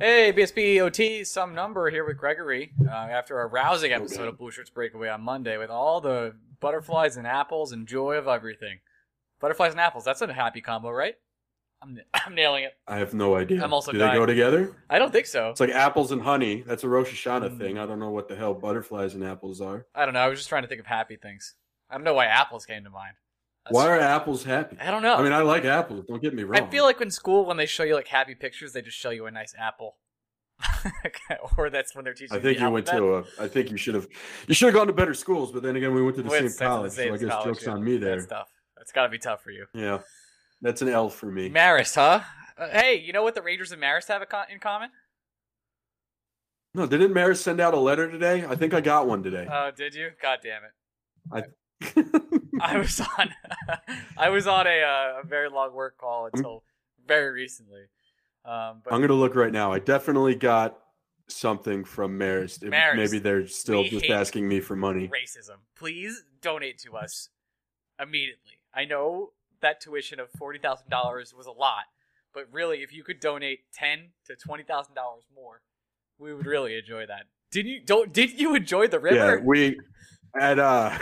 Hey, BSB OT, some number here with Gregory uh, after a rousing episode of Blue Shirts Breakaway on Monday with all the butterflies and apples and joy of everything. Butterflies and apples, that's a happy combo, right? I'm, I'm nailing it. I have no idea. I'm also Do dying. they go together? I don't think so. It's like apples and honey. That's a Rosh Hashanah Mm. thing. I don't know what the hell butterflies and apples are. I don't know. I was just trying to think of happy things. I don't know why apples came to mind. That's- Why are apples happy? I don't know. I mean, I like apples. Don't get me wrong. I feel like in school when they show you like happy pictures, they just show you a nice apple. or that's when they're teaching. I think you went to a. I think you should have. You should have gone to better schools. But then again, we went to the Wait, same at the college, same so I guess college, jokes yeah. on me there. That's tough. That's got to be tough for you. Yeah, that's an L for me. Marist, huh? Uh, hey, you know what the Rangers and Marist have in common? no, didn't Marist send out a letter today? I think I got one today. Oh, did you? God damn it! I. I was on, I was on a, uh, a very long work call until very recently. Um, but I'm gonna look right now. I definitely got something from Marist. Marist, Maybe they're still just asking me for money. racism. Please donate to us immediately. I know that tuition of forty thousand dollars was a lot, but really, if you could donate ten to twenty thousand dollars more, we would really enjoy that. Did you don't? Did you enjoy the river? Yeah, we at uh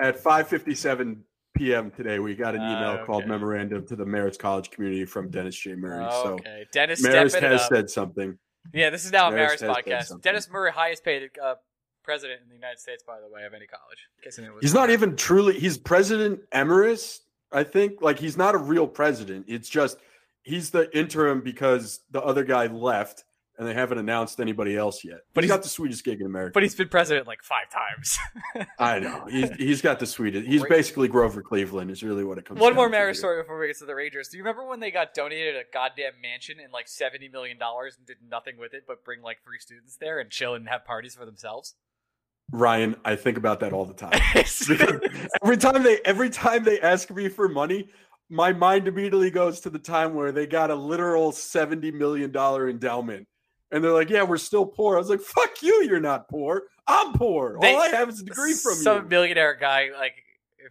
at 5:57 p.m. today we got an email called okay. memorandum to the Marist College community from Dennis J. Murray. okay, Dennis So Marist stepping it has said something. Yeah, this is now a Marist Marist has said podcast. Dennis Murray, highest paid uh, president in the United States, by the way, of any college. In case anyone was He's not even truly he's president emeritus, I think. Like he's not a real president. It's just he's the interim because the other guy left and they haven't announced anybody else yet. But But he's he's- got the sweetest gig in America. But he's been president like five times. I know. He's he's got the sweetest. He's basically Grover Cleveland is really what it comes One down more to Marist story before we get to the Rangers. Do you remember when they got donated a goddamn mansion and like seventy million dollars and did nothing with it but bring like three students there and chill and have parties for themselves? Ryan, I think about that all the time. Every time they every time they ask me for money, my mind immediately goes to the time where they got a literal seventy million dollar endowment, and they're like, "Yeah, we're still poor." I was like, "Fuck you, you're not poor. I'm poor. They- all I have is a degree from some you." millionaire guy like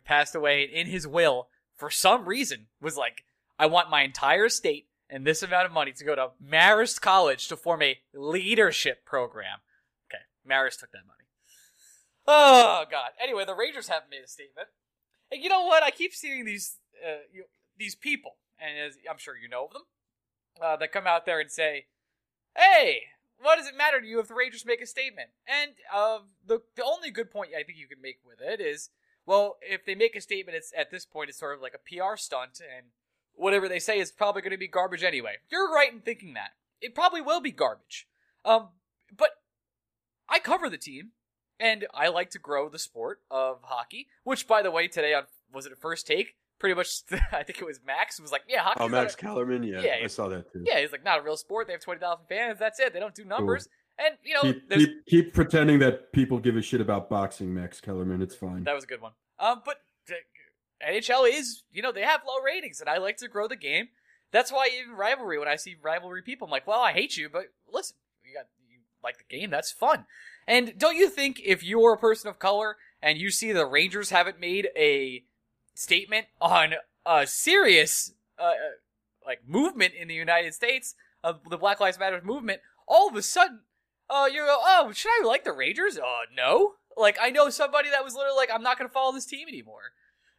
passed away and in his will for some reason was like i want my entire estate and this amount of money to go to marist college to form a leadership program okay marist took that money oh god anyway the rangers haven't made a statement and you know what i keep seeing these uh, you, these people and as i'm sure you know of them uh, that come out there and say hey, what does it matter to you if the Rangers make a statement? And uh, the the only good point I think you can make with it is, well, if they make a statement, it's at this point it's sort of like a PR stunt, and whatever they say is probably going to be garbage anyway. You're right in thinking that it probably will be garbage. Um, but I cover the team, and I like to grow the sport of hockey. Which, by the way, today on was it a first take? Pretty much, I think it was Max who was like, "Yeah, hockey." Oh, Max Kellerman, yeah, Yeah, I saw that too. Yeah, he's like, not a real sport. They have 20,000 fans. That's it. They don't do numbers. And, you know, Keep, keep, keep pretending that people give a shit about boxing, Max Kellerman. It's fine. that was a good one. Um, But uh, NHL is, you know, they have low ratings, and I like to grow the game. That's why even rivalry, when I see rivalry people, I'm like, well, I hate you, but listen, you got you like the game. That's fun. And don't you think if you're a person of color and you see the Rangers haven't made a statement on a serious uh, uh, like movement in the United States of the Black Lives Matter movement, all of a sudden, uh, you go, oh, should I like the Rangers? Uh, no. Like I know somebody that was literally like, I'm not to follow this team anymore.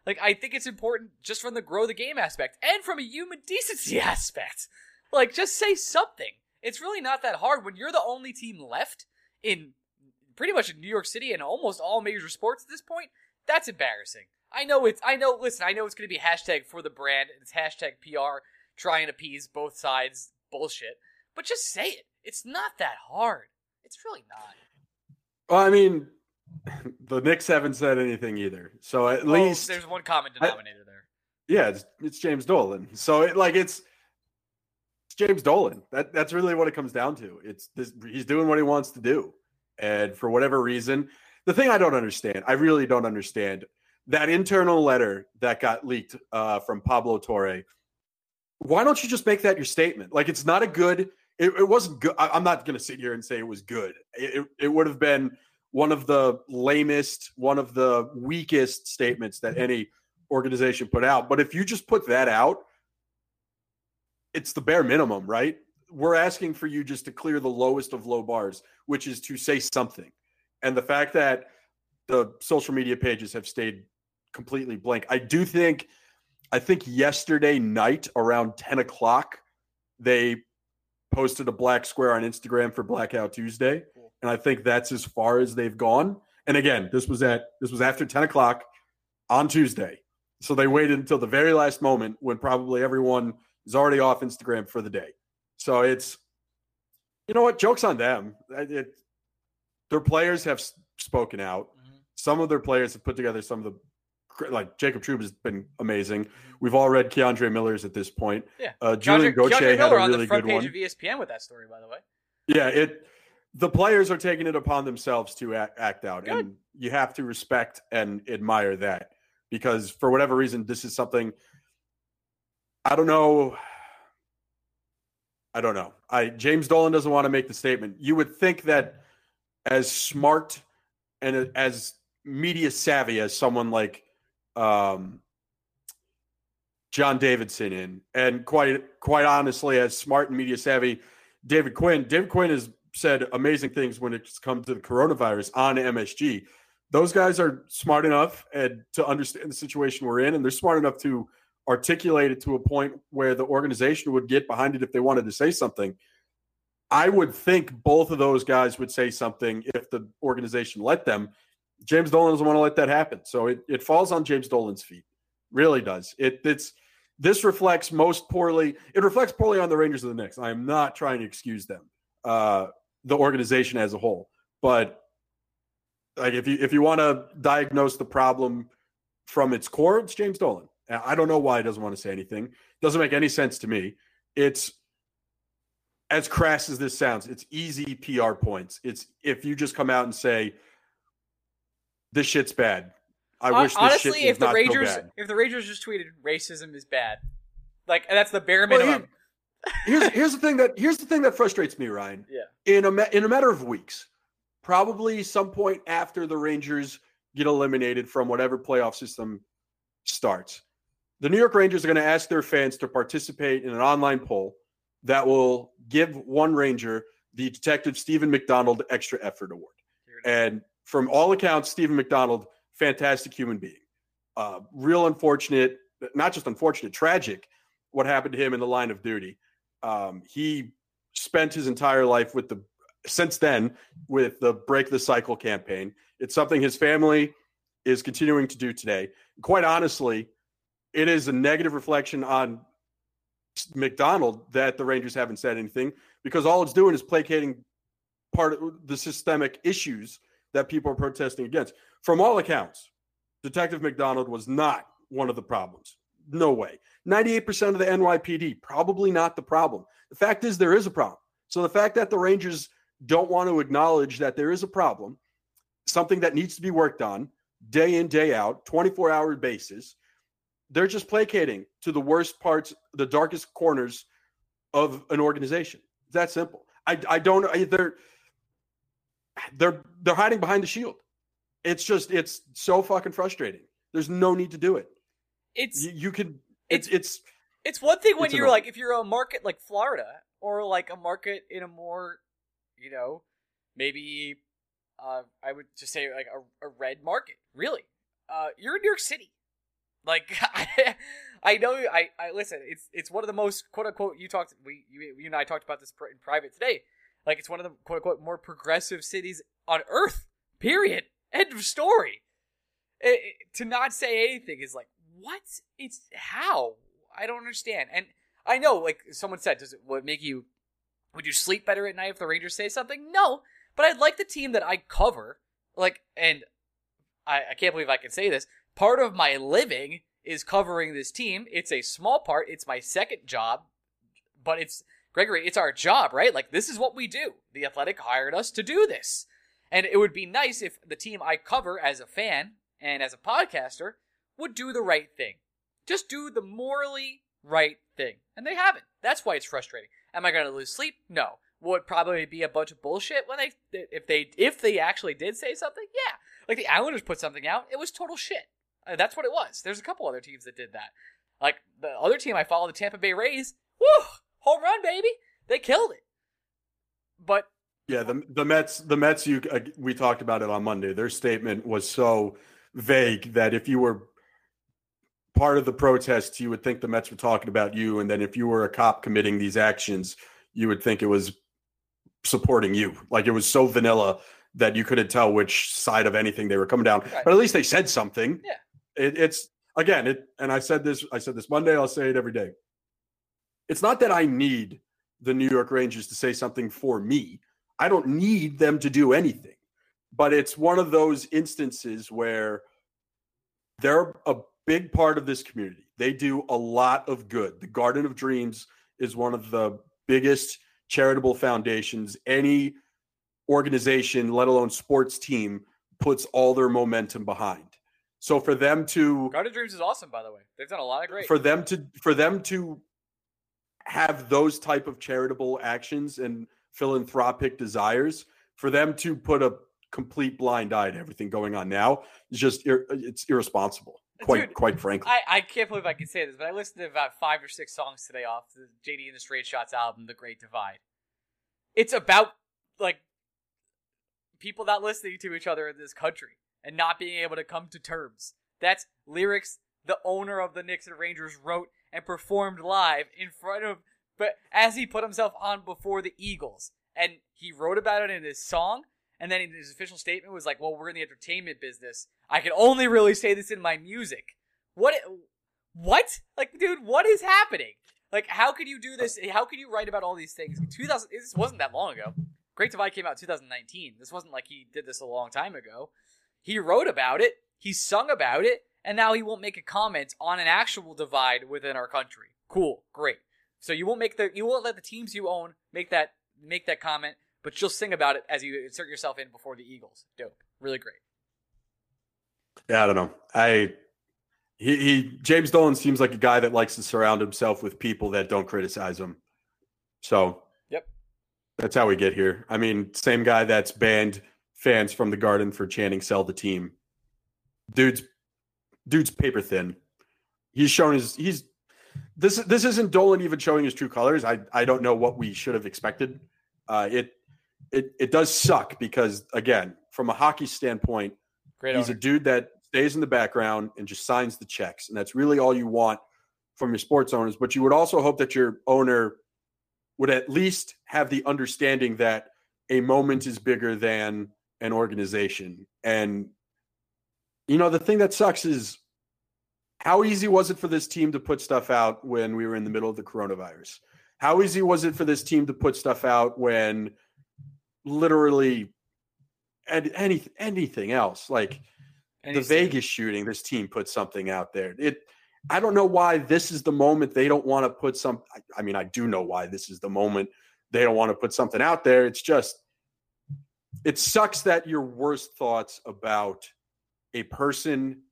Like I think it's important just from the grow the game aspect and from a human decency aspect. Like just say something. It's really not that hard when you're the only team left in pretty much in New York City and almost all major sports at this point. That's embarrassing. I know it's I know listen, I know it's gonna be hashtag for the brand, it's hashtag PR, try and appease both sides bullshit. But just say it. It's not that hard. It's really not. Well, I mean, the Knicks haven't said anything either. So at Well, least there's one common denominator there. yeah, it's, it's James Dolan. So it, like it's it's James Dolan. That that's really what it comes down to. It's this, he's doing what he wants to do, and for whatever reason, the thing I don't understand, I really don't understand that internal letter that got leaked uh, from Pablo Torre. Why don't you just make that your statement? Like it's not a good. It, it wasn't good. I, I'm not going to sit here and say it was good. It, it would have been one of the lamest, one of the weakest statements that any organization put out. But if you just put that out, it's the bare minimum, right? We're asking for you just to clear the lowest of low bars, which is to say something. And the fact that the social media pages have stayed completely blank. I do think, I think yesterday night around 10 o'clock, they posted a black square on Instagram for Blackout Tuesday. And I think that's as far as they've gone. And again, this was at this was after 10 o'clock on Tuesday. So they waited until the very last moment when probably everyone is already off Instagram for the day. So it's, you know what? Joke's on them. It, their players have spoken out. Mhm. Some of their players have put together some of the, like Jacob Trouba has been amazing. We've all read K'Andre Miller's at this point. Yeah. Uh, Julien K'Andre- Gauthier K'Andre had a on really the front good page one. of ESPN with that story, by the way. Yeah, it. The players are taking it upon themselves to act, act out, Good. and you have to respect and admire that because for whatever reason, this is something. I don't know. I don't know. I James Dolan doesn't want to make the statement. You would think that as smart and as media savvy as someone like um, John Davidson in, and quite quite honestly, as smart and media savvy David Quinn. David Quinn has said amazing things when it's come to the coronavirus on MSG. Those guys are smart enough and to understand the situation we're in, and they're smart enough to articulate it to a point where the organization would get behind it if they wanted to say something. I would think both of those guys would say something if the organization let them. James Dolan doesn't want to let that happen. So it, it falls on James Dolan's feet. Really does. It it's this reflects most poorly. It reflects poorly on the Rangers and the Knicks. I am not trying to excuse them, uh, the organization as a whole. But like if you if you want to diagnose the problem from its core, it's James Dolan. I don't know why he doesn't want to say anything. Doesn't make any sense to me. It's as crass as this sounds. It's easy PR points. It's if you just come out and say this shit's bad. I wish this honestly, shit if the so Rangers bad. if the Rangers just tweeted racism is bad, like and that's the bare Well, minimum. here's here's the thing that here's the thing that frustrates me, Ryan. Yeah. In a in a matter of weeks, probably some point after the Rangers get eliminated from whatever playoff system starts, the New York Rangers are going to ask their fans to participate in an online poll that will give one Ranger the Detective Steven McDonald Extra Effort Award. And from all accounts, Steven McDonald, fantastic human being. Uh, real unfortunate, not just unfortunate, tragic what happened to him in the line of duty. Um, he spent his entire life with the, since then, with the Break the Cycle campaign. It's something his family is continuing to do today. Quite honestly, it is a negative reflection on McDonald that the Rangers haven't said anything because all it's doing is placating part of the systemic issues that people are protesting against. From all accounts, Detective McDonald was not one of the problems. No way. 98% of the NYPD, probably not the problem. The fact is, there is a problem. So the fact that the Rangers don't want to acknowledge that there is a problem, something that needs to be worked on day in, day out, 24 hour basis, they're just placating to the worst parts, the darkest corners of an organization. It's that simple. I, I don't I, they're they're hiding behind the shield. It's just it's so fucking frustrating. There's no need to do it. It's You, you could it's it's It's one thing when you're annoying. like if you're a market like Florida or like a market in a more, you know, maybe uh I would just say like a, a red market. Really. Uh you're in New York City. Like I, I know I, I listen. It's it's one of the most quote unquote. You talked. We you, you and I talked about this in private today. Like it's one of the quote unquote more progressive cities on earth. Period. End of story. It, it, to not say anything is like what? It's how I don't understand. And I know, like someone said, does it would make you? Would you sleep better at night if the Rangers say something? No, but I'd like the team that I cover. Like, and I, I can't believe I can say this. Part of my living is covering this team. It's a small part. It's my second job, but it's Gregory. It's our job, right? Like this is what we do. The Athletic hired us to do this, and it would be nice if the team I cover as a fan and as a podcaster would do the right thing. Just do the morally right thing, and they haven't. That's why it's frustrating. Am I going to lose sleep? No. Would probably be a bunch of bullshit when they if they if they actually did say something. Yeah, like the Islanders put something out, it was total shit. Uh, that's what it was. There's a couple other teams that did that. Like the other team I follow, the Tampa Bay Rays. Woo, home run, baby! They killed it. But yeah, the the Mets, the Mets. You uh, we talked about it on Monday. Their statement was so vague that if you were part of the protests, you would think the Mets were talking about you, and then if you were a cop committing these actions, you would think it was supporting you. Like it was so vanilla that you couldn't tell which side of anything they were coming down. Right. But at least they said something. Yeah. It, it's again, it and I said this, I said this Monday, I'll say it every day. It's not that I need the New York Rangers to say something for me. I don't need them to do anything. But it's one of those instances where they're a big part of this community. They do a lot of good. The Garden of Dreams is one of the biggest charitable foundations any organization, let alone sports team, puts all their momentum behind. So for them to Garden of Dreams is awesome, by the way. They've done a lot of great. For them to for them to have those type of charitable actions and philanthropic desires, for them to put a complete blind eye to everything going on now is just it's irresponsible. Quite Dude, quite frankly, I, I can't believe I can say this, but I listened to about five or six songs today off the JD and the Straight Shots album, The Great Divide. It's about like people not listening to each other in this country and not being able to come to terms. That's lyrics the owner of the Knicks and Rangers wrote and performed live in front of, but as he put himself on before the Eagles. And he wrote about it in his song, and then in his official statement was like, well, we're in the entertainment business. I can only really say this in my music. What? What? Like, dude, what is happening? Like, how could you do this? How could you write about all these things? 2000, this wasn't that long ago. Great Divide came out 2019. This wasn't like he did this a long time ago. He wrote about it, he sung about it, and now he won't make a comment on an actual divide within our country. Cool, great. So you won't make the you won't let the teams you own make that make that comment, but you'll sing about it as you insert yourself in before the Eagles. Dope. Really great. Yeah, I don't know. I he, he James Dolan seems like a guy that likes to surround himself with people that don't criticize him. So yep, that's how we get here. I mean, same guy that's banned fans from the garden for chanting "sell the team." Dude's dude's paper thin. He's shown his he's this this isn't Dolan even showing his true colors. I I don't know what we should have expected. Uh, it it it does suck because again, from a hockey standpoint, Great he's owner. a dude that stays in the background and just signs the checks, and that's really all you want from your sports owners. But you would also hope that your owner would at least have the understanding that a moment is bigger than an organization. And, you know, the thing that sucks is how easy was it for this team to put stuff out when we were in the middle of the coronavirus? How easy was it for this team to put stuff out when literally and any anything else like Any the Vegas shooting? This team put something out there. It I don't know why this is the moment they don't want to put some. I, I mean, I do know why this is the moment they don't want to put something out there. It's just, it sucks that your worst thoughts about a person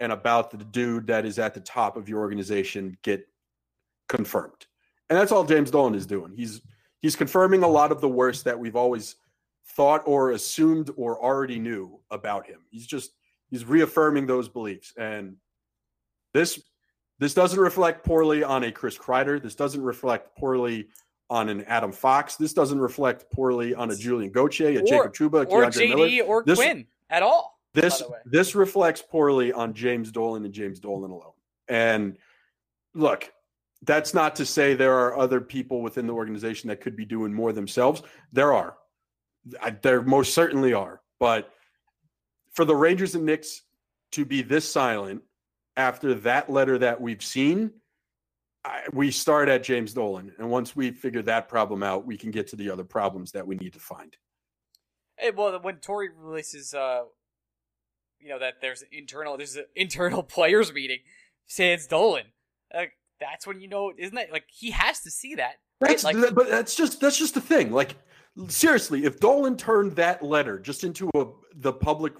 and about the dude that is at the top of your organization get confirmed. And that's all James Dolan is doing. He's he's confirming a lot of the worst that we've always thought or assumed or already knew about him. He's just he's reaffirming those beliefs. And this this doesn't reflect poorly on a Chris Kreider. This doesn't reflect poorly on an Adam Fox. This doesn't reflect poorly on a Julien Gauthier, a or, Jacob Trouba, a or JD Miller. or this, Quinn at all. This this reflects poorly on James Dolan and James Dolan alone. And look, that's not to say there are other people within the organization that could be doing more themselves. There are. There most certainly are. But for the Rangers and Knicks to be this silent after that letter that we've seen, I, we start at James Dolan. And once we figure that problem out, we can get to the other problems that we need to find. Hey, well, when Torre releases, uh, you know, that there's internal, there's an internal players meeting, sans Dolan. Like, that's when you know, isn't that like he has to see that? Right? That's like, but that's just that's just the thing. Like seriously, if Dolan turned that letter just into a the public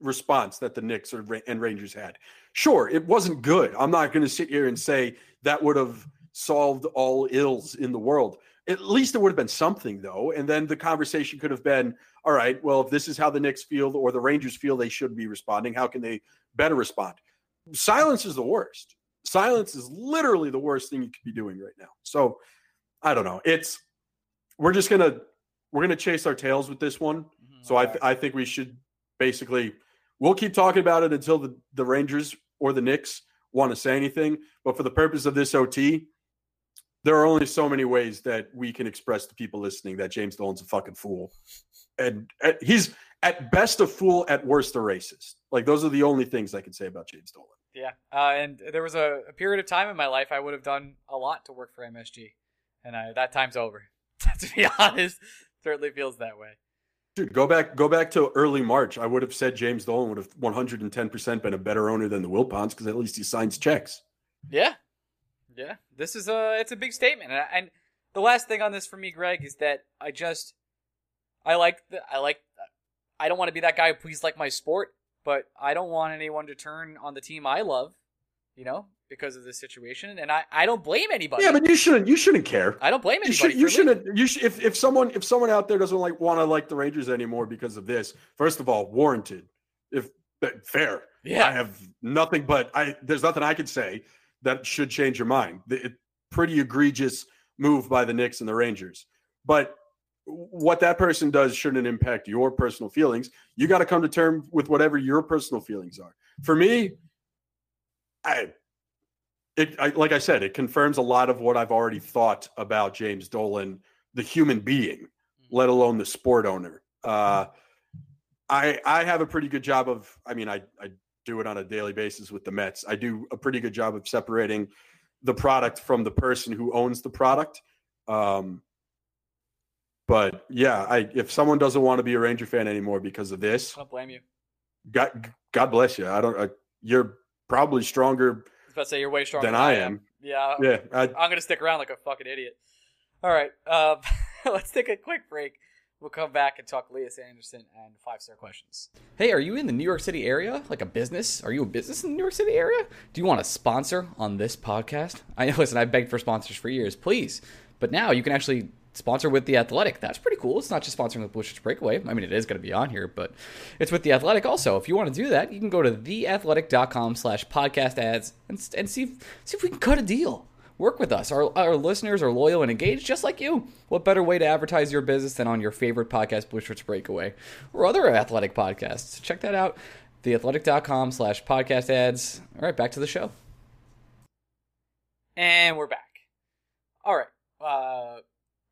response that the Knicks or, and Rangers had, sure, it wasn't good. I'm not going to sit here and say that would have solved all ills in the world. At least it would have been something, though. And then the conversation could have been, all right, well, if this is how the Knicks feel or the Rangers feel they should be responding, how can they better respond? Silence is the worst silence is literally the worst thing you could be doing right now. So I don't know. It's we're just gonna we're gonna chase our tails with this one. Mm-hmm. So I th- I think we should basically we'll keep talking about it until the, the Rangers or the Knicks want to say anything. But for the purpose of this OT, there are only so many ways that we can express to people listening that James Dolan's a fucking fool. And, and he's at best a fool, at worst a racist. Like those are the only things I can say about James Dolan. Yeah, uh, and there was a, a, period of time in my life I would have done a lot to work for MSG, and I, that time's over. to be honest, certainly feels that way. Dude, go back, go back to early March. I would have said James Dolan would have 110 percent been a better owner than the Wilpons because at least he signs checks. Yeah, yeah. This is a it's a big statement, and, and the last thing on this for me, Greg, is that I just I like the, I like I don't want to be that guy who please like my sport but I don't want anyone to turn on the team I love, you know, because of this situation. And I, I don't blame anybody. Yeah, but you shouldn't you shouldn't care. I don't blame anybody. You, should, not You should, if if someone if someone out there doesn't like want to like the Rangers anymore because of this, first of all, warranted. If fair, yeah, I have nothing but I. There's nothing I can say that should change your mind. It, pretty egregious move by the Knicks and the Rangers, but what that person does shouldn't impact your personal feelings. You got to come to terms with whatever your personal feelings are. For me, I, it, I, like I said, it confirms a lot of what I've already thought about James Dolan, the human being, mm-hmm. let alone the sport owner. Uh, I I have a pretty good job of. I mean, I I do it on a daily basis with the Mets. I do a pretty good job of separating the product from the person who owns the product. Um, but yeah, I if someone doesn't want to be a Ranger fan anymore because of this, I don't blame you. God, God bless you. I don't. I, you're probably stronger. I about to say you're way stronger than, than I am. am. Yeah, yeah. I, am gonna stick around like a fucking idiot. All right, uh, let's take a quick break. We'll come back and talk Lias Andersson and five star questions. Hey, are you in the New York City area? Like a business? Are you a business in the New York City area? Do you want a sponsor on this podcast? I listen. I begged for sponsors for years, please, but now you can actually sponsor with the Athletic. That's pretty cool. It's not just sponsoring with Blue Breakaway. I mean, it is going to be on here, but it's with the Athletic also. If you want to do that, you can go to theathletic.com slash podcast ads and, and see, see if we can cut a deal. Work with us. Our, our listeners are loyal and engaged just like you. What better way to advertise your business than on your favorite podcast, Blue Shirts Breakaway, or other athletic podcasts? Check that out. Theathletic.com slash podcast ads. All right, back to the show. And we're back. All right. Uh,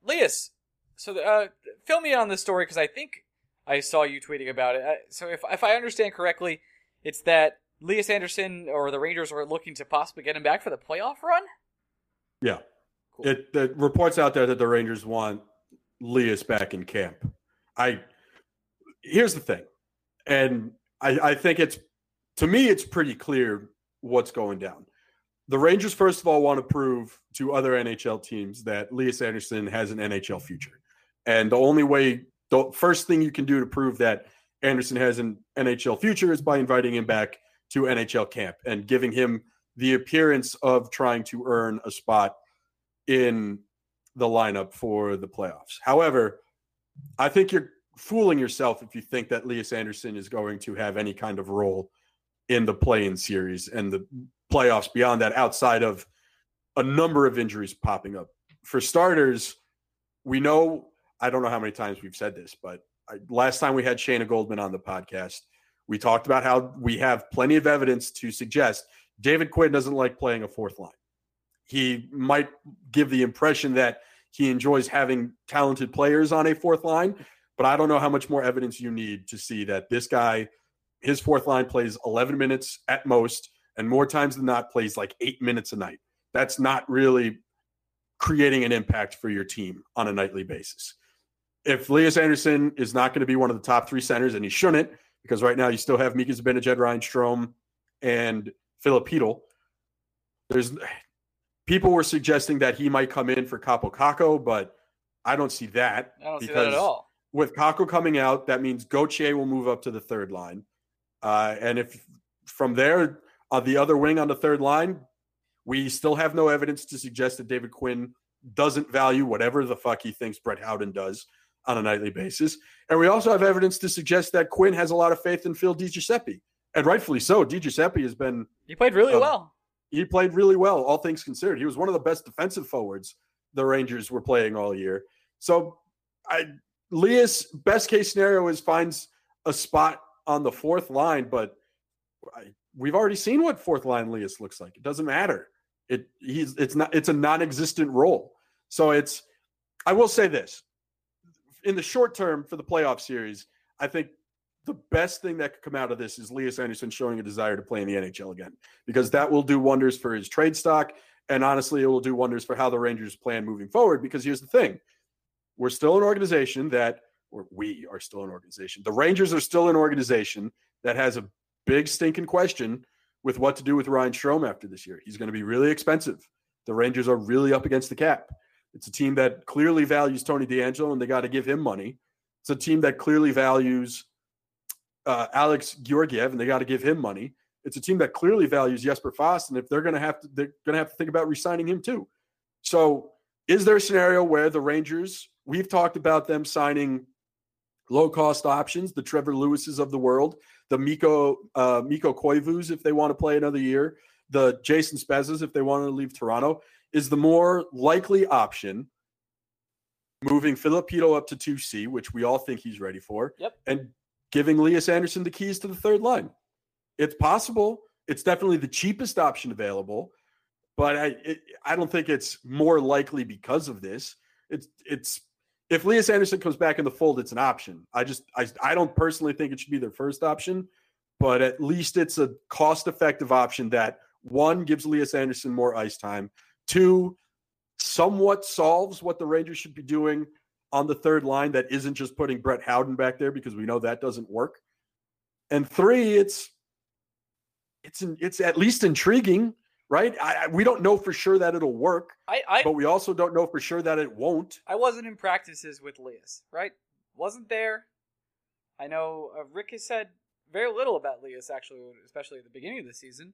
Lias, so uh, fill me on this story because I think I saw you tweeting about it. Uh, so if if I understand correctly, it's that Lias Andersson or the Rangers were looking to possibly get him back for the playoff run. Yeah, cool. it the reports out there that the Rangers want Lias back in camp. I here's the thing, and I, I think it's to me it's pretty clear what's going down the Rangers, first of all, want to prove to other NHL teams that Lias Andersson has an NHL future. And the only way, the first thing you can do to prove that Andersson has an NHL future is by inviting him back to NHL camp and giving him the appearance of trying to earn a spot in the lineup for the playoffs. However, I think you're fooling yourself if you think that Lias Andersson is going to have any kind of role in the play-in series and the playoffs beyond that outside of a number of injuries popping up. For starters, we know I don't know how many times we've said this, but I, last time we had Shayna Goldman on the podcast, We talked about how we have plenty of evidence to suggest David Quinn doesn't like playing a fourth line. He might give the impression that he enjoys having talented players on a fourth line, but I don't know how much more evidence you need to see that this guy, his fourth line plays 11 minutes at most, and more times than not plays like eight minutes a night. That's not really creating an impact for your team on a nightly basis. If Lias Andersson is not going to be one of the top three centers, and he shouldn't, because right now you still have Mika Zibanejad, Ryan Strome, and Filip Chytil. There's people were suggesting that he might come in for Kaapo Kakko, but I don't see that. I don't see that at all. With Kakko coming out, that means Gauthier will move up to the third line. Uh, and if from there, on the other wing on the third line, we still have no evidence to suggest that David Quinn doesn't value whatever the fuck he thinks Brett Howden does on a nightly basis. And we also have evidence to suggest that Quinn has a lot of faith in Phil DiGiuseppe. And rightfully so. DiGiuseppe has been. He played really um, well. He played really well, all things considered. He was one of the best defensive forwards the Rangers were playing all year. So, I, Lias, best case scenario is finds a spot on the fourth line, but I, we've already seen what fourth line Lias looks like. It doesn't matter. It he's it's not it's a non-existent role. So it's I will say this. In the short term for the playoff series, I think the best thing that could come out of this is Lias Andersson showing a desire to play in the NHL again because that will do wonders for his trade stock and honestly it will do wonders for how the Rangers plan moving forward because here's the thing. We're still an organization that or we are still an organization. The Rangers are still an organization that has a big stinking question with what to do with Ryan Strome after this year. He's going to be really expensive. The Rangers are really up against the cap. It's a team that clearly values Tony DeAngelo, and they got to give him money. It's a team that clearly values uh, Alex Georgiev, and they got to give him money. It's a team that clearly values Jesper Fast, and if they're going to have to, they're going to have to think about resigning him too. So, is there a scenario where the Rangers? We've talked about them signing low cost options, the Trevor Lewises of the world the Miko uh, Mikko Koivus if they want to play another year, the Jason Spezzas if they want to leave Toronto, is the more likely option. Moving Filip Chytil up to 2C, which we all think he's ready for, yep. and giving Lias Andersson the keys to the third line. It's possible. It's definitely the cheapest option available, but I it, I don't think it's more likely because of this. It's it's if Lias Andersson comes back in the fold, it's an option. I just I I don't personally think it should be their first option, but at least it's a cost effective option that one gives Lias Andersson more ice time, two somewhat solves what the Rangers should be doing on the third line that isn't just putting Brett Howden back there because we know that doesn't work. And three, it's it's it's at least intriguing right? I, we don't know for sure that it'll work, I, I, but we also don't know for sure that it won't. I wasn't in practices with Lias, right? Wasn't there. I know uh, Rick has said very little about Lias, actually, especially at the beginning of the season.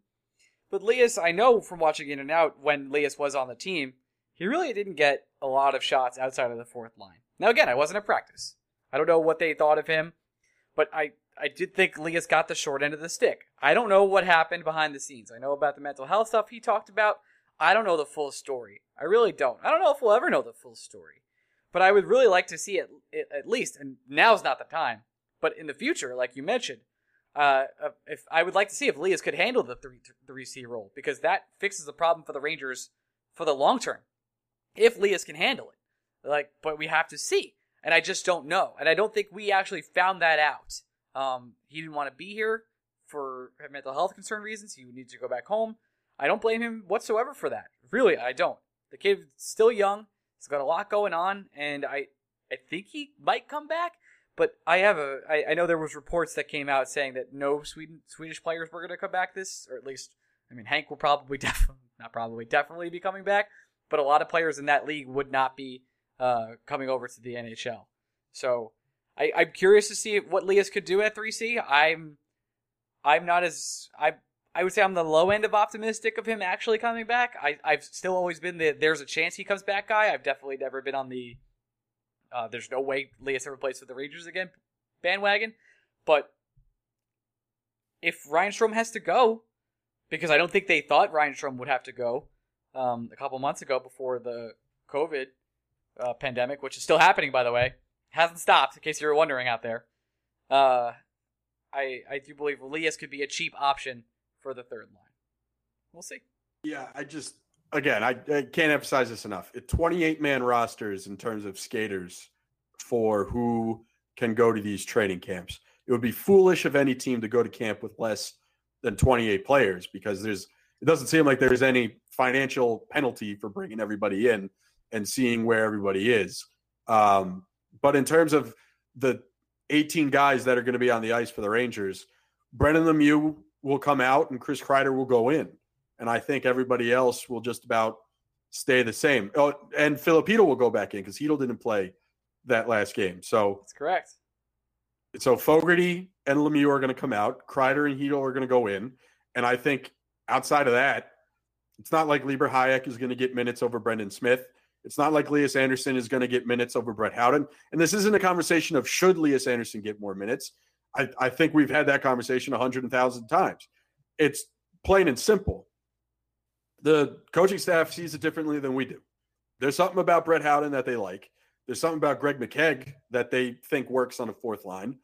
But Lias, I know from watching in and out when Lias was on the team, he really didn't get a lot of shots outside of the fourth line. Now, again, I wasn't at practice. I don't know what they thought of him, but I I did think Lias got the short end of the stick. I don't know what happened behind the scenes. I know about the mental health stuff he talked about. I don't know the full story. I really don't. I don't know if we'll ever know the full story. But I would really like to see it, it at least, and now's not the time. But in the future, like you mentioned, uh, if I would like to see if Lias could handle the three three C role because that fixes the problem for the Rangers for the long term. If Lias can handle it, like, but we have to see, and I just don't know, and I don't think we actually found that out. Um, he didn't want to be here for mental health concern reasons. He needs to go back home. I don't blame him whatsoever for that. Really, I don't. The kid's still young. He's got a lot going on, and I, I think he might come back. But I have a, I, I know there was reports that came out saying that no Sweden Swedish players were going to come back this, or at least, I mean, Hank will probably definitely, not probably, definitely be coming back. But a lot of players in that league would not be uh, coming over to the NHL. So I, I'm curious to see what Lias could do at 3C. I'm I'm not as I I would say I'm the low end of optimistic of him actually coming back. I I've still always been the there's a chance he comes back guy. I've definitely never been on the uh, there's no way Lias ever plays with the Rangers again bandwagon. But if Ryan Strome has to go, because I don't think they thought Ryan Strome would have to go um, a couple months ago before the COVID uh, pandemic, which is still happening by the way hasn't stopped. In case you were wondering out there, uh, I, I do believe Elias could be a cheap option for the third line. We'll see. Yeah, I just again I, I can't emphasize this enough. 28 man rosters in terms of skaters for who can go to these training camps. It would be foolish of any team to go to camp with less than 28 players because there's it doesn't seem like there's any financial penalty for bringing everybody in and seeing where everybody is. Um, but in terms of the 18 guys that are going to be on the ice for the Rangers, Brendan Lemieux will come out and Chris Kreider will go in. And I think everybody else will just about stay the same. Oh, and Filipino will go back in because Chytil didn't play that last game. So that's correct. So Fogarty and Lemieux are going to come out. Kreider and Chytil are going to go in. And I think outside of that, it's not like Libor Hajek is going to get minutes over Brendan Smith. It's not like Lias Andersson is going to get minutes over Brett Howden. And this isn't a conversation of should Lias Andersson get more minutes. I, I think we've had that conversation a hundred thousand times. It's plain and simple. The coaching staff sees it differently than we do. There's something about Brett Howden that they like. There's something about Greg McKegg that they think works on a fourth line.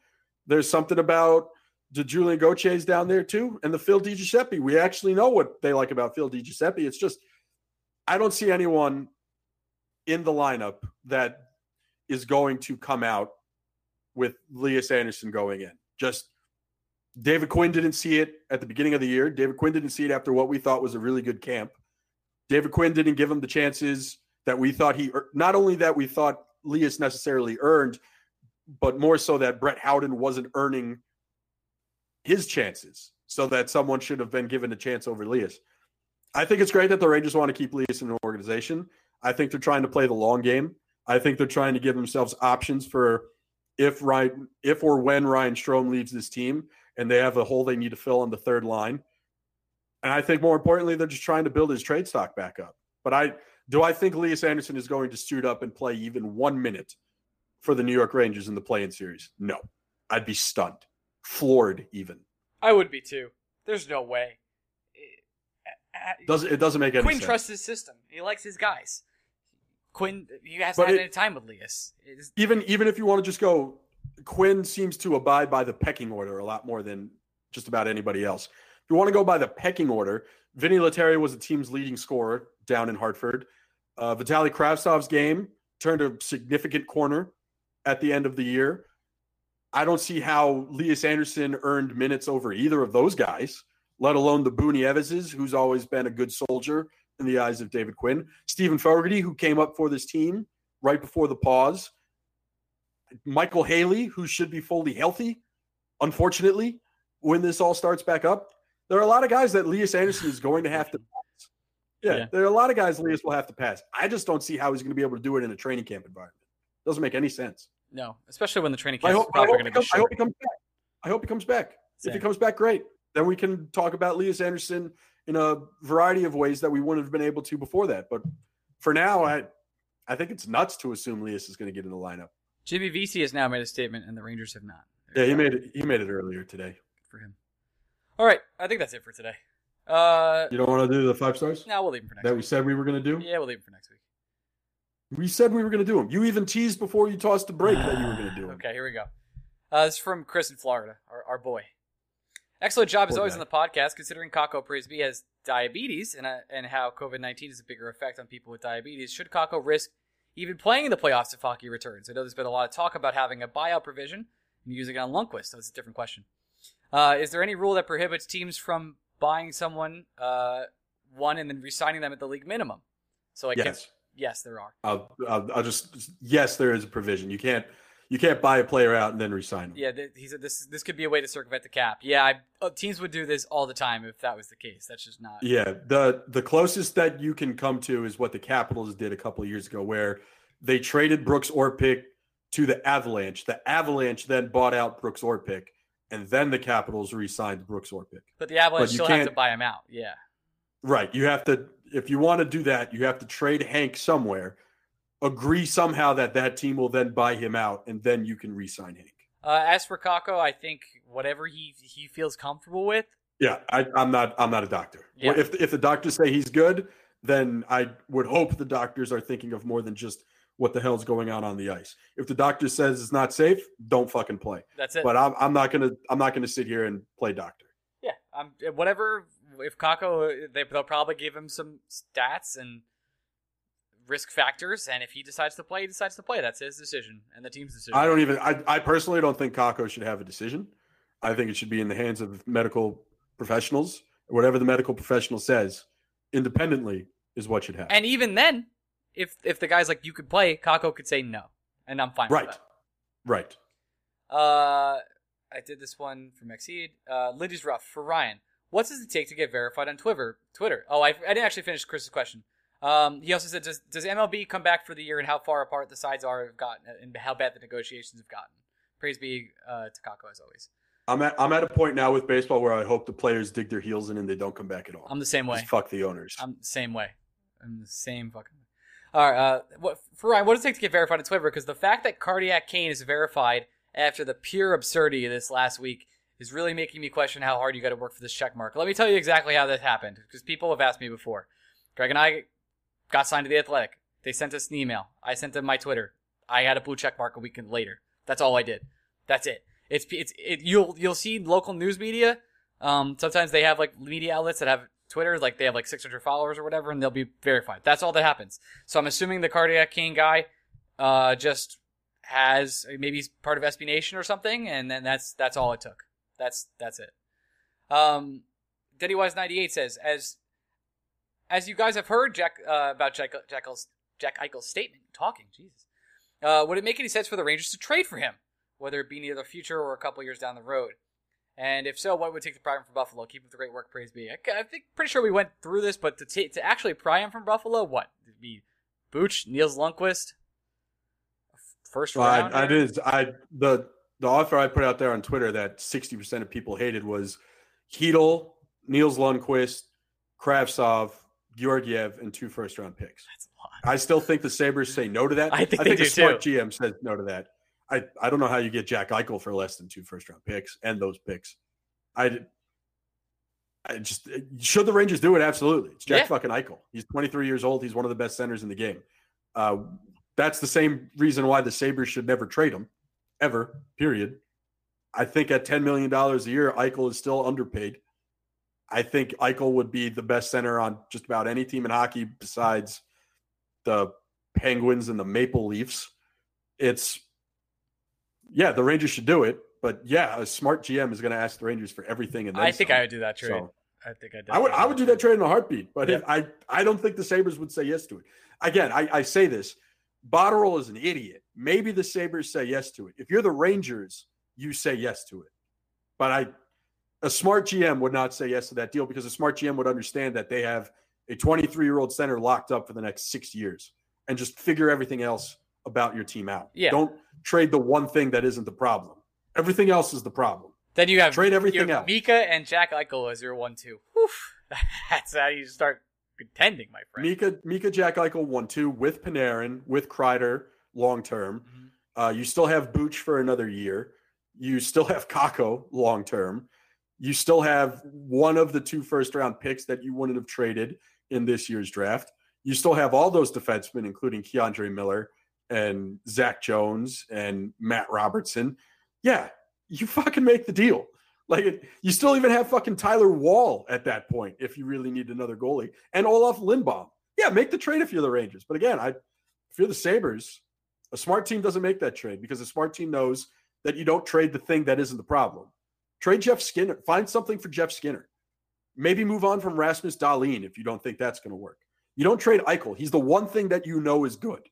There's something about the Julien Gauthiers down there too, and the Phil DiGiuseppe. We actually know what they like about Phil DiGiuseppe. It's just I don't see anyone in the lineup that is going to come out with Lias Andersson going in. Just David Quinn didn't see it at the beginning of the year. David Quinn didn't see it after what we thought was a really good camp. David Quinn didn't give him the chances that we thought he not only that we thought Lias necessarily earned, but more so that Brett Howden wasn't earning his chances, so that someone should have been given a chance over Lias. I think it's great that the Rangers want to keep Lias in an organization. I think they're trying to play the long game. I think they're trying to give themselves options for if Ryan, if or when Ryan Strome leaves this team and they have a hole they need to fill on the third line. And I think more importantly, they're just trying to build his trade stock back up. But I do I think Lias Andersson is going to suit up and play even one minute for the New York Rangers in the play-in series? No. I'd be stunned, floored even. I would be too. There's no way. It, does it doesn't make any Quinn sense. Quinn trusts his system. He likes his guys. Quinn, he hasn't had it, any time with Lias. Even even if you want to just go, Quinn seems to abide by the pecking order a lot more than just about anybody else. If you want to go by the pecking order, Vinny Lettieri was the team's leading scorer down in Hartford. Uh, Vitaly Kravtsov's game turned a significant corner at the end of the year. I don't see how Lias Andersson earned minutes over either of those guys, let alone the Boo Nieveses, who's always been a good soldier in the eyes of David Quinn. Steven Fogarty, who came up for this team right before the pause. Michael Haley, who should be fully healthy, unfortunately, when this all starts back up. There are a lot of guys that Lias Andersson is going to have to pass. Yeah, yeah, there are a lot of guys Lias will have to pass. I just don't see how he's going to be able to do it in a training camp environment. Doesn't make any sense. No, especially when the training camp is probably going to be I hope he comes back. I hope he comes back. Same. If he comes back, great. Then we can talk about Lias Andersson in a variety of ways that we wouldn't have been able to before that. But for now, I I think it's nuts to assume Lias is going to get in the lineup. Jimmy Vesey has now made a statement, and the Rangers have not. yeah, he made it. He made it earlier today. Good for him. All right, I think that's it for today. Uh, you don't want to do the five stars? No, we'll leave them for next. That week. we said we were going to do. Yeah, we'll leave them for next week. We said we were going to do them. You even teased before you tossed the break that you were going to do them. Okay, here we go. Uh, this is from Chris in Florida, our, our boy. Excellent job Poor as always guy. on the podcast, considering Kakko Prisby has diabetes and, uh, and how COVID 19 is a bigger effect on people with diabetes. Should Kakko risk even playing in the playoffs if hockey returns? I know there's been a lot of talk about having a buyout provision and using it on Lundqvist, so it's a different question. Uh, is there any rule that prohibits teams from buying someone, uh, one, and then resigning them at the league minimum? So, like, yes. Yes, there are. I'll, I'll, I'll just, yes, there is a provision. You can't you can't buy a player out and then resign him. Yeah, th- he said this this could be a way to circumvent the cap. Yeah, I, uh, teams would do this all the time if that was the case. That's just not. Yeah, the the closest that you can come to is what the Capitals did a couple of years ago, where they traded Brooks Orpik to the Avalanche. The Avalanche then bought out Brooks Orpik, and then the Capitals re-signed Brooks Orpik. But the Avalanche but still have to buy him out. Yeah. Right. You have to if you want to do that, you have to trade Hank somewhere agree somehow that that team will then buy him out, and then you can re-sign Hank. Uh, as for Kakko, I think whatever he he feels comfortable with. Yeah, I, am not. I'm not a doctor. Yeah. If if the doctors say he's good, then I would hope the doctors are thinking of more than just what the hell's going on on the ice. If the doctor says it's not safe, don't fucking play. That's it. But I'm, I'm not gonna I'm not gonna sit here and play doctor. Yeah, um, whatever. If Kakko, they, they'll probably give him some stats and risk factors, and if he decides to play, he decides to play. That's his decision and the team's decision. I don't even. I, I personally don't think Kakko should have a decision. I think it should be in the hands of medical professionals. Whatever the medical professional says, independently, is what should happen. And even then, if if the guy's like you could play, Kakko could say no, and I'm fine. Right. Right. Uh, I did this one for Exceed. Uh, Lindy's rough for Ryan. What does it take to get verified on Twitter? Twitter. Oh, I, I didn't actually finish Chris's question. Um, he also said, does, does MLB come back for the year and how far apart the sides are have gotten and how bad the negotiations have gotten? Praise be uh, to Kakko as always. I'm at I'm at a point now with baseball where I hope the players dig their heels in and they don't come back at all. I'm the same way. Just fuck the owners. I'm the same way. I'm the same fucking. Way. All right. Uh, what for Ryan? What does it take to get verified on Twitter? Because the fact that Cardiac Kane is verified after the pure absurdity of this last week is really making me question how hard you got to work for this check mark. Let me tell you exactly how this happened because people have asked me before. Greg and I got signed to the Athletic. They sent us an email. I sent them my Twitter. I had a blue check mark a week later. That's all I did. That's it. It's it's it, you'll you'll see local news media. Um, sometimes they have like media outlets that have Twitter, like they have like 600 followers or whatever, and they'll be verified. That's all that happens. So I'm assuming the Cardiac King guy, uh, just has maybe he's part of SB Nation or something, and then that's that's all it took. That's that's it. Um, Wise 98 says as as you guys have heard Jack uh, about Jack Jekyll's, Jack Eichel's statement, talking, Jesus, uh, would it make any sense for the Rangers to trade for him, whether it be near the future or a couple years down the road? And if so, what would take the pry him from Buffalo? Keep up the great work, praise be. I, I think pretty sure we went through this, but to t- to actually pry him from Buffalo, what? It'd be Booch, Nils Lundkvist, first round. I, I did. I the the offer I put out there on Twitter that sixty percent of people hated was Chytil, Nils Lundkvist, Kravtsov, Georgiev, and two first round picks. That's a lot. I still think the Sabres say no to that. I think, I they think do smart too. GM says no to that. I, I don't know how you get Jack Eichel for less than two first round picks and those picks. I, I just should the Rangers do it? Absolutely. It's Jack Yeah. fucking Eichel. He's 23 years old. He's one of the best centers in the game. Uh, that's the same reason why the Sabres should never trade him, ever. Period. I think at 10 million dollars a year, Eichel is still underpaid. I think Eichel would be the best center on just about any team in hockey besides the Penguins and the Maple Leafs. It's yeah, the Rangers should do it, but yeah, a smart GM is going to ask the Rangers for everything. And I think some. I would do that trade. So, I think I. I would I would do that trade in a heartbeat, but if, I I don't think the Sabres would say yes to it. Again, I, I say this: Botterill is an idiot. Maybe the Sabres say yes to it. If you're the Rangers, you say yes to it. But I, a smart GM would not say yes to that deal because a smart GM would understand that they have a 23 year old center locked up for the next six years and just figure everything else about your team out. Yeah. Don't trade the one thing that isn't the problem. Everything else is the problem. Then you have Trade everything you have. Mika and Jack Eichel as your one-two. Whew. That's how you start contending, my friend. Mika Mika Jack Eichel one two with Panarin with Kreider long term. Mhm. Uh, you still have Booch for another year. You still have Kakko long term. You still have one of the two first round picks that you wouldn't have traded in this year's draft. You still have all those defensemen, including K'Andre Miller and Zach Jones and Matt Robertson. Yeah, you fucking make the deal. Like it, you still even have fucking Tyler Wall at that point if you really need another goalie and Olof Lindbom. Yeah, make the trade if you're the Rangers. But again, I if you're the Sabres, a smart team doesn't make that trade because a smart team knows that you don't trade the thing that isn't the problem. Trade Jeff Skinner. Find something for Jeff Skinner. Maybe move on from Rasmus Dahlin if you don't think that's going to work. You don't trade Eichel. He's the one thing that you know is good.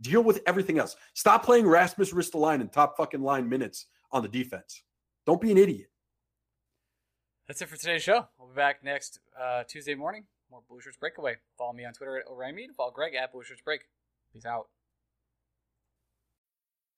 Deal with everything else. Stop playing Rasmus Ristolainen in top fucking line minutes on the defense. Don't be an idiot. That's it for today's show. We'll be back next uh, Tuesday morning. More Blue Shirts Breakaway. Follow me on Twitter at Mead. Follow Greg at Blue Shirts Break. Peace out.